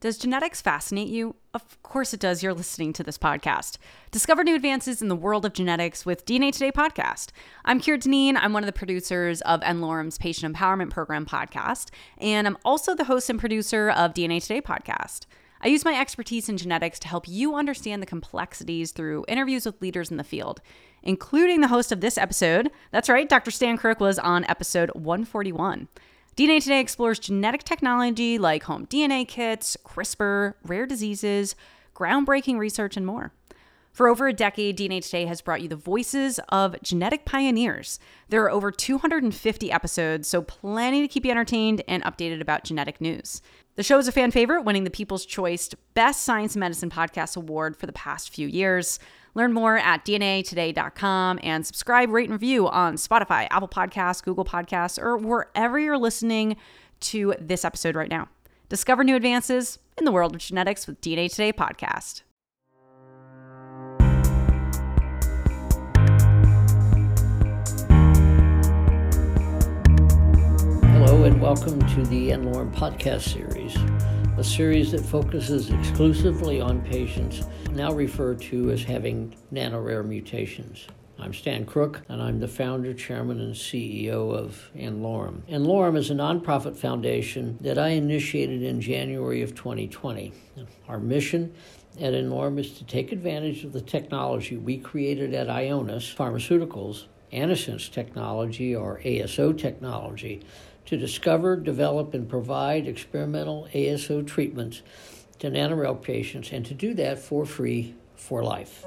Does genetics fascinate you? Of course it does. You're listening to this podcast. Discover new advances in the world of genetics with DNA Today podcast. I'm Kira Dineen. I'm one of the producers of n-Lorem's Patient Empowerment Program podcast, and I'm also the host and producer of DNA Today podcast. I use my expertise in genetics to help you understand the complexities through interviews with leaders in the field, including the host of this episode. That's right, Dr. Stan Crooke was on episode 141. DNA Today explores genetic technology like home DNA kits, CRISPR, rare diseases, groundbreaking research, and more. For over a decade, DNA Today has brought you the voices of genetic pioneers. There are over 250 episodes, so plenty to keep you entertained and updated about genetic news. The show is a fan favorite, winning the People's Choice Best Science and Medicine Podcast Award for the past few years. Learn more at dnatoday.com and subscribe, rate, and review on Spotify, Apple Podcasts, Google Podcasts, or wherever you're listening to this episode right now. Discover new advances in the world of genetics with DNA Today podcast. Hello, and welcome to the n-Lorem podcast series, a series that focuses exclusively on patients now referred to as having nanorare mutations. I'm Stan Crooke, and I'm the founder, chairman, and CEO of n-Lorem. n-Lorem is a nonprofit foundation that I initiated in January of 2020. Our mission at n-Lorem is to take advantage of the technology we created at Ionis Pharmaceuticals, Antisense technology, or ASO technology, to discover, develop, and provide experimental ASO treatments to nanorare patients and to do that for free for life.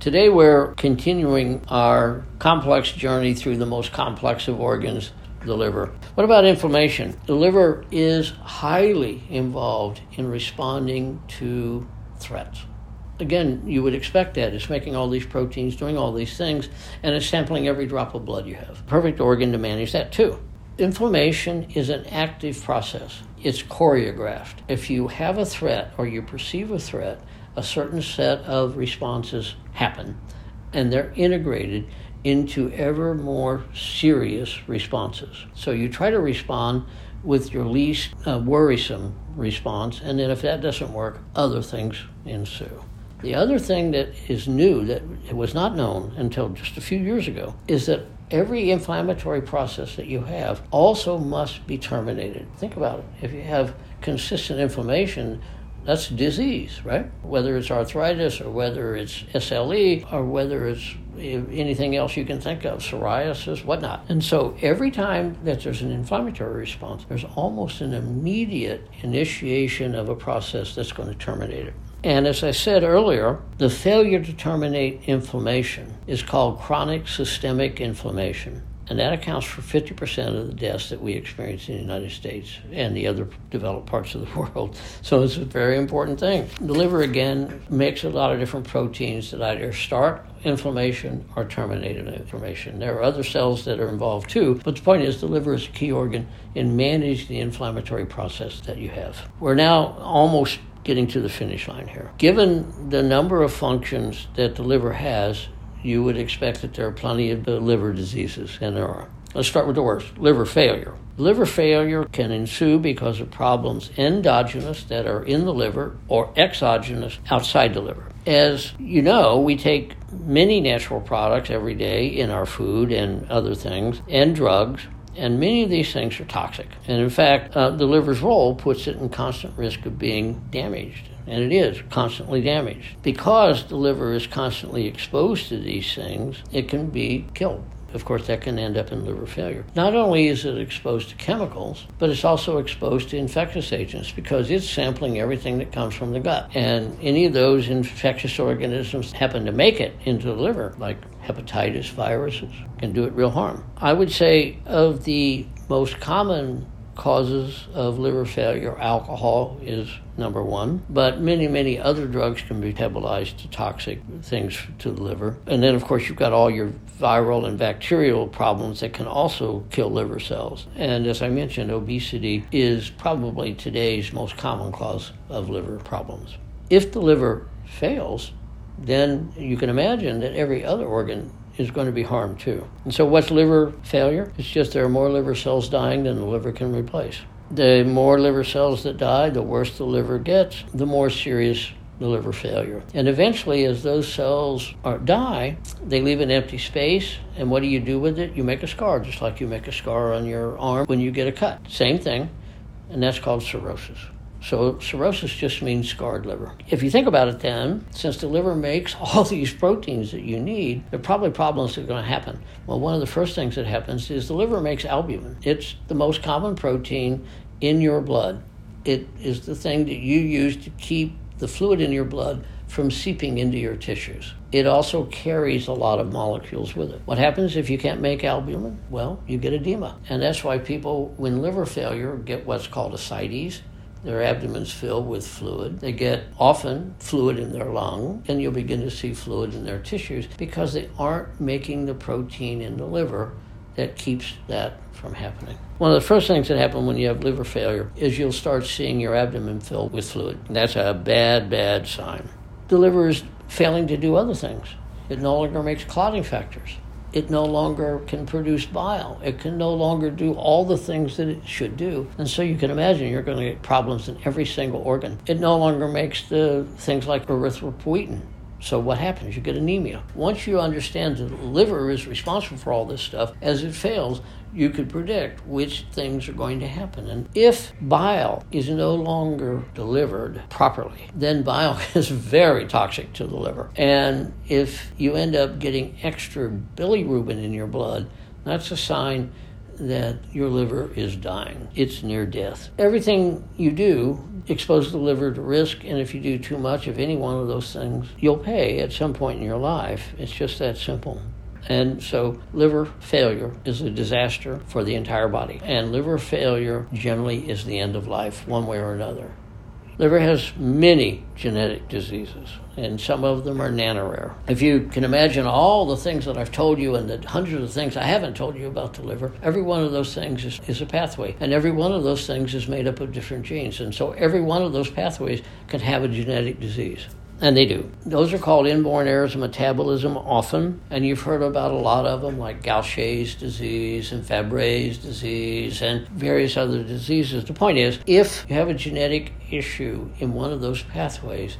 Today, we're continuing our complex journey through the most complex of organs, the liver. What about inflammation? The liver is highly involved in responding to threats. Again, you would expect that. It's making all these proteins, doing all these things, and it's sampling every drop of blood you have. Perfect organ to manage that too. Inflammation is an active process, it's choreographed. If you have a threat or you perceive a threat, a certain set of responses happen, and they're integrated into ever more serious responses. So you try to respond with your least uh, worrisome response, and then if that doesn't work, other things ensue. The other thing that is new that it was not known until just a few years ago is that every inflammatory process that you have also must be terminated. Think about it. If you have consistent inflammation, that's disease, right? Whether it's arthritis or whether it's SLE or whether it's anything else you can think of, psoriasis, whatnot. And so every time that there's an inflammatory response, there's almost an immediate initiation of a process that's going to terminate it. And as I said earlier, the failure to terminate inflammation is called chronic systemic inflammation. And that accounts for 50% of the deaths that we experience in the United States and the other developed parts of the world. So it's a very important thing. The liver, again, makes a lot of different proteins that either start inflammation or terminate inflammation. There are other cells that are involved too, but the point is the liver is a key organ in managing the inflammatory process that you have. We're now almost getting to the finish line here. Given the number of functions that the liver has, you would expect that there are plenty of liver diseases, and there are. Let's start with the worst liver failure. Liver failure can ensue because of problems endogenous that are in the liver or exogenous outside the liver. As you know, we take many natural products every day in our food and other things, and drugs, and many of these things are toxic. And in fact, uh, the liver's role puts it in constant risk of being damaged. And it is constantly damaged. Because the liver is constantly exposed to these things, it can be killed. Of course, that can end up in liver failure. Not only is it exposed to chemicals, but it's also exposed to infectious agents because it's sampling everything that comes from the gut. And any of those infectious organisms happen to make it into the liver, like hepatitis viruses, can do it real harm. I would say of the most common causes of liver failure, alcohol is number one, but many, many other drugs can be metabolized to toxic things to the liver. And then, of course, you've got all your viral and bacterial problems that can also kill liver cells. And as I mentioned, obesity is probably today's most common cause of liver problems. If the liver fails, then you can imagine that every other organ is going to be harmed too. And so, what's liver failure? It's just there are more liver cells dying than the liver can replace. The more liver cells that die, the worse the liver gets, the more serious the liver failure. And eventually, as those cells are, die, they leave an empty space. And what do you do with it? You make a scar, just like you make a scar on your arm when you get a cut. Same thing, and that's called cirrhosis. So cirrhosis just means scarred liver. If you think about it then, since the liver makes all these proteins that you need, there are probably problems that are going to happen. Well, one of the first things that happens is the liver makes albumin. It's the most common protein in your blood. It is the thing that you use to keep the fluid in your blood from seeping into your tissues. It also carries a lot of molecules with it. What happens if you can't make albumin? Well, you get edema. And that's why people, when liver failure, get what's called ascites. Their abdomen's fill with fluid. They get often fluid in their lung, and you'll begin to see fluid in their tissues because they aren't making the protein in the liver that keeps that from happening. One of the first things that happen when you have liver failure is you'll start seeing your abdomen fill with fluid. And That's a bad, bad sign. The liver is failing to do other things. It no longer makes clotting factors. It no longer can produce bile. It can no longer do all the things that it should do. And so you can imagine you're going to get problems in every single organ. It no longer makes the things like erythropoietin so what happens? You get anemia. Once you understand that the liver is responsible for all this stuff, as it fails, you could predict which things are going to happen. And if bile is no longer delivered properly, then bile is very toxic to the liver. And if you end up getting extra bilirubin in your blood, that's a sign that your liver is dying. It's near death. Everything you do exposes the liver to risk, and if you do too much of any one of those things, you'll pay at some point in your life. It's just that simple. And so, liver failure is a disaster for the entire body. And liver failure generally is the end of life, one way or another. Liver has many genetic diseases, and some of them are nanorare. If you can imagine all the things that I've told you and the hundreds of things I haven't told you about the liver, every one of those things is, is a pathway. And every one of those things is made up of different genes. And so every one of those pathways can have a genetic disease. And they do. Those are called inborn errors of metabolism often, and you've heard about a lot of them, like Gaucher's disease and Fabry's disease and various other diseases. The point is, if you have a genetic issue in one of those pathways,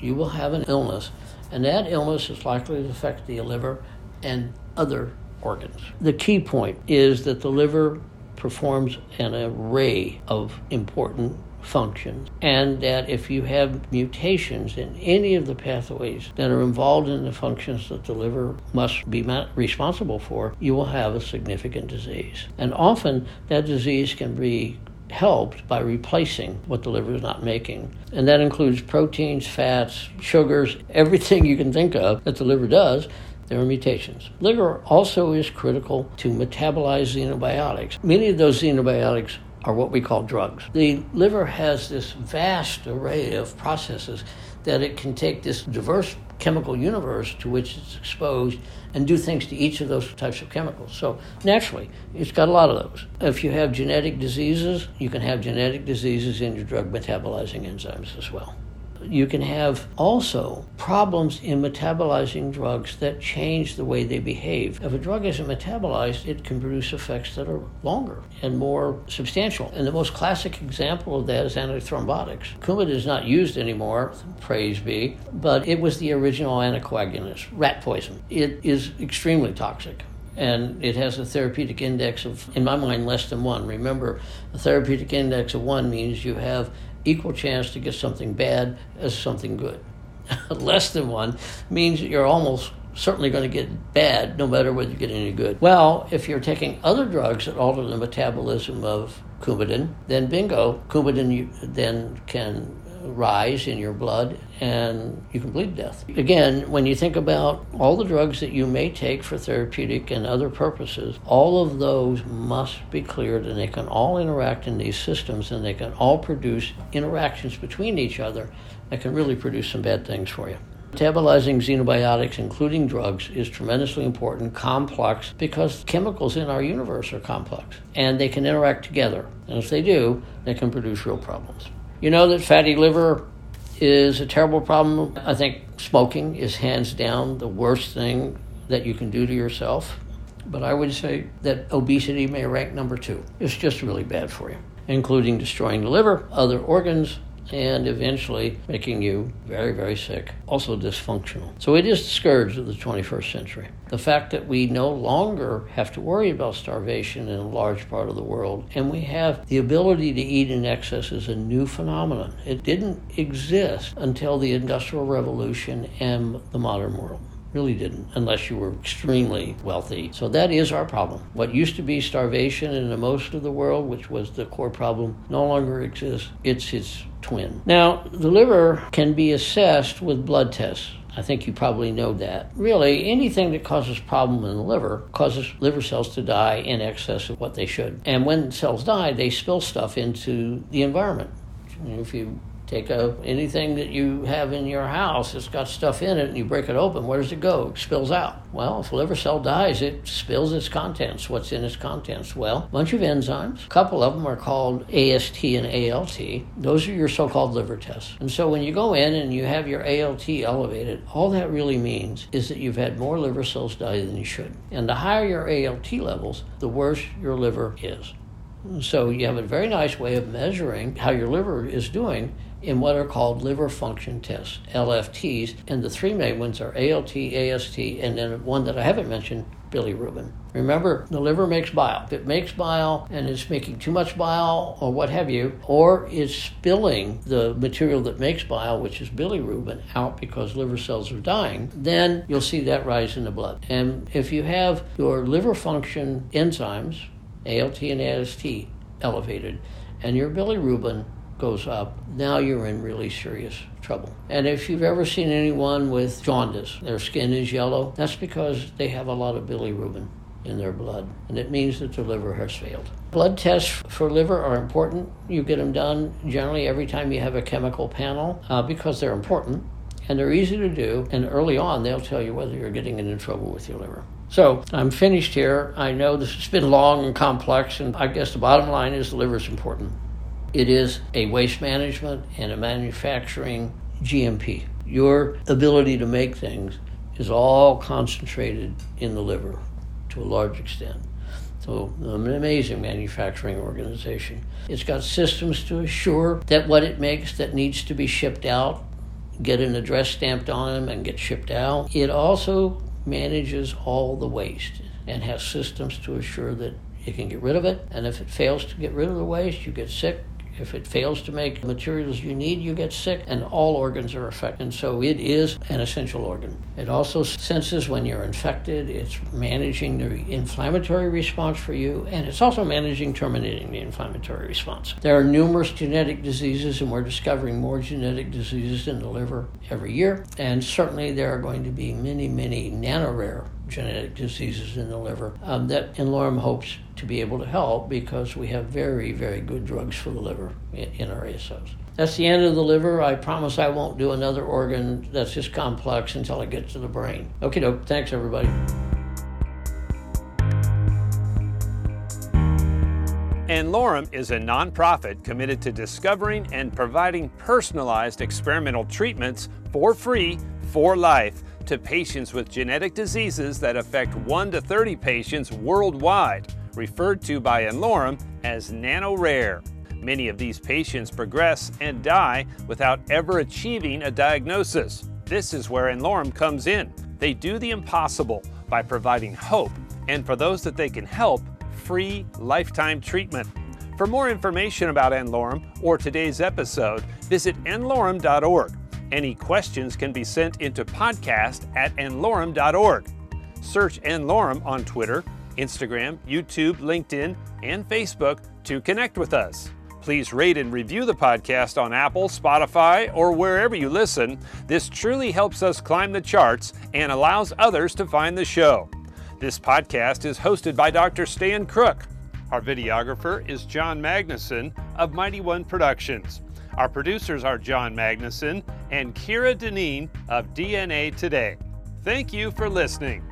you will have an illness, and that illness is likely to affect the liver and other organs. The key point is that the liver performs an array of important functions, and that if you have mutations in any of the pathways that are involved in the functions that the liver must be responsible for, you will have a significant disease. And often that disease can be helped by replacing what the liver is not making. And that includes proteins, fats, sugars, everything you can think of that the liver does there are mutations. Liver also is critical to metabolize xenobiotics. Many of those xenobiotics are what we call drugs. The liver has this vast array of processes that it can take this diverse chemical universe to which it's exposed and do things to each of those types of chemicals. So naturally, it's got a lot of those. If you have genetic diseases, you can have genetic diseases in your drug metabolizing enzymes as well you can have also problems in metabolizing drugs that change the way they behave. If a drug isn't metabolized, it can produce effects that are longer and more substantial. And the most classic example of that is antithrombotics. Coumadin is not used anymore, praise be, but it was the original anticoagulant, rat poison. It is extremely toxic and it has a therapeutic index of, in my mind, less than one. Remember, a therapeutic index of one means you have equal chance to get something bad as something good. Less than one means that you're almost certainly going to get bad no matter whether you get any good. Well, if you're taking other drugs that alter the metabolism of Coumadin, then bingo, Coumadin then can rise in your blood and you can bleed to death. Again, when you think about all the drugs that you may take for therapeutic and other purposes, all of those must be cleared and they can all interact in these systems and they can all produce interactions between each other that can really produce some bad things for you. Metabolizing xenobiotics, including drugs, is tremendously important, complex, because chemicals in our universe are complex and they can interact together. And if they do, they can produce real problems. You know that fatty liver is a terrible problem. I think smoking is hands down the worst thing that you can do to yourself. But I would say that obesity may rank number two. It's just really bad for you, including destroying the liver, other organs, and eventually making you very, very sick, also dysfunctional. So it is the scourge of the 21st century. The fact that we no longer have to worry about starvation in a large part of the world, and we have the ability to eat in excess is a new phenomenon. It didn't exist until the Industrial Revolution and the modern world really didn't, unless you were extremely wealthy. So that is our problem. What used to be starvation in the most of the world, which was the core problem, no longer exists. It's its twin. Now, the liver can be assessed with blood tests. I think you probably know that. Really, anything that causes problem in the liver causes liver cells to die in excess of what they should. And when cells die, they spill stuff into the environment. If you Take a, anything that you have in your house that's got stuff in it and you break it open, where does it go? It spills out. Well, if a liver cell dies, it spills its contents. What's in its contents? Well, a bunch of enzymes. A couple of them are called AST and ALT. Those are your so called liver tests. And so when you go in and you have your ALT elevated, all that really means is that you've had more liver cells die than you should. And the higher your ALT levels, the worse your liver is. So you have a very nice way of measuring how your liver is doing in what are called liver function tests, LFTs, and the three main ones are ALT, AST, and then one that I haven't mentioned, bilirubin. Remember, the liver makes bile. If it makes bile and it's making too much bile or what have you, or is spilling the material that makes bile, which is bilirubin, out because liver cells are dying, then you'll see that rise in the blood. And if you have your liver function enzymes, ALT and AST, elevated, and your bilirubin goes up, now you're in really serious trouble. And if you've ever seen anyone with jaundice, their skin is yellow, that's because they have a lot of bilirubin in their blood, and it means that the liver has failed. Blood tests for liver are important. You get them done generally every time you have a chemical panel uh, because they're important and they're easy to do. And early on, they'll tell you whether you're getting into trouble with your liver. So I'm finished here. I know this has been long and complex, and I guess the bottom line is the liver is important. It is a waste management and a manufacturing GMP. Your ability to make things is all concentrated in the liver to a large extent. So, an amazing manufacturing organization. It's got systems to assure that what it makes that needs to be shipped out get an address stamped on them and get shipped out. It also manages all the waste and has systems to assure that it can get rid of it. And if it fails to get rid of the waste, you get sick, if it fails to make the materials you need, you get sick, and all organs are affected. And so it is an essential organ. It also senses when you're infected, it's managing the inflammatory response for you, and it's also managing terminating the inflammatory response. There are numerous genetic diseases, and we're discovering more genetic diseases in the liver every year. And certainly there are going to be many, many nanorare genetic diseases in the liver um, that n-Lorem hopes to be able to help because we have very, very good drugs for the liver in, in our ASOs. That's the end of the liver. I promise I won't do another organ that's just complex until I get to the brain. Okay, doke. Thanks, everybody. n-Lorem is a nonprofit committed to discovering and providing personalized experimental treatments for free for life to patients with genetic diseases that affect 1 to 30 patients worldwide, referred to by n-Lorem as nano-rare. Many of these patients progress and die without ever achieving a diagnosis. This is where n-Lorem comes in. They do the impossible by providing hope and for those that they can help, free lifetime treatment. For more information about n-Lorem or today's episode, visit nlorem.org any questions can be sent into podcast at nlorem.org. Search n-Lorem on Twitter, Instagram, YouTube, LinkedIn, and Facebook to connect with us. Please rate and review the podcast on Apple, Spotify, or wherever you listen. This truly helps us climb the charts and allows others to find the show. This podcast is hosted by Dr. Stan Crooke. Our videographer is John Magnuson of Mighty One Productions. Our producers are John Magnuson and Kira Dineen of DNA Today. Thank you for listening.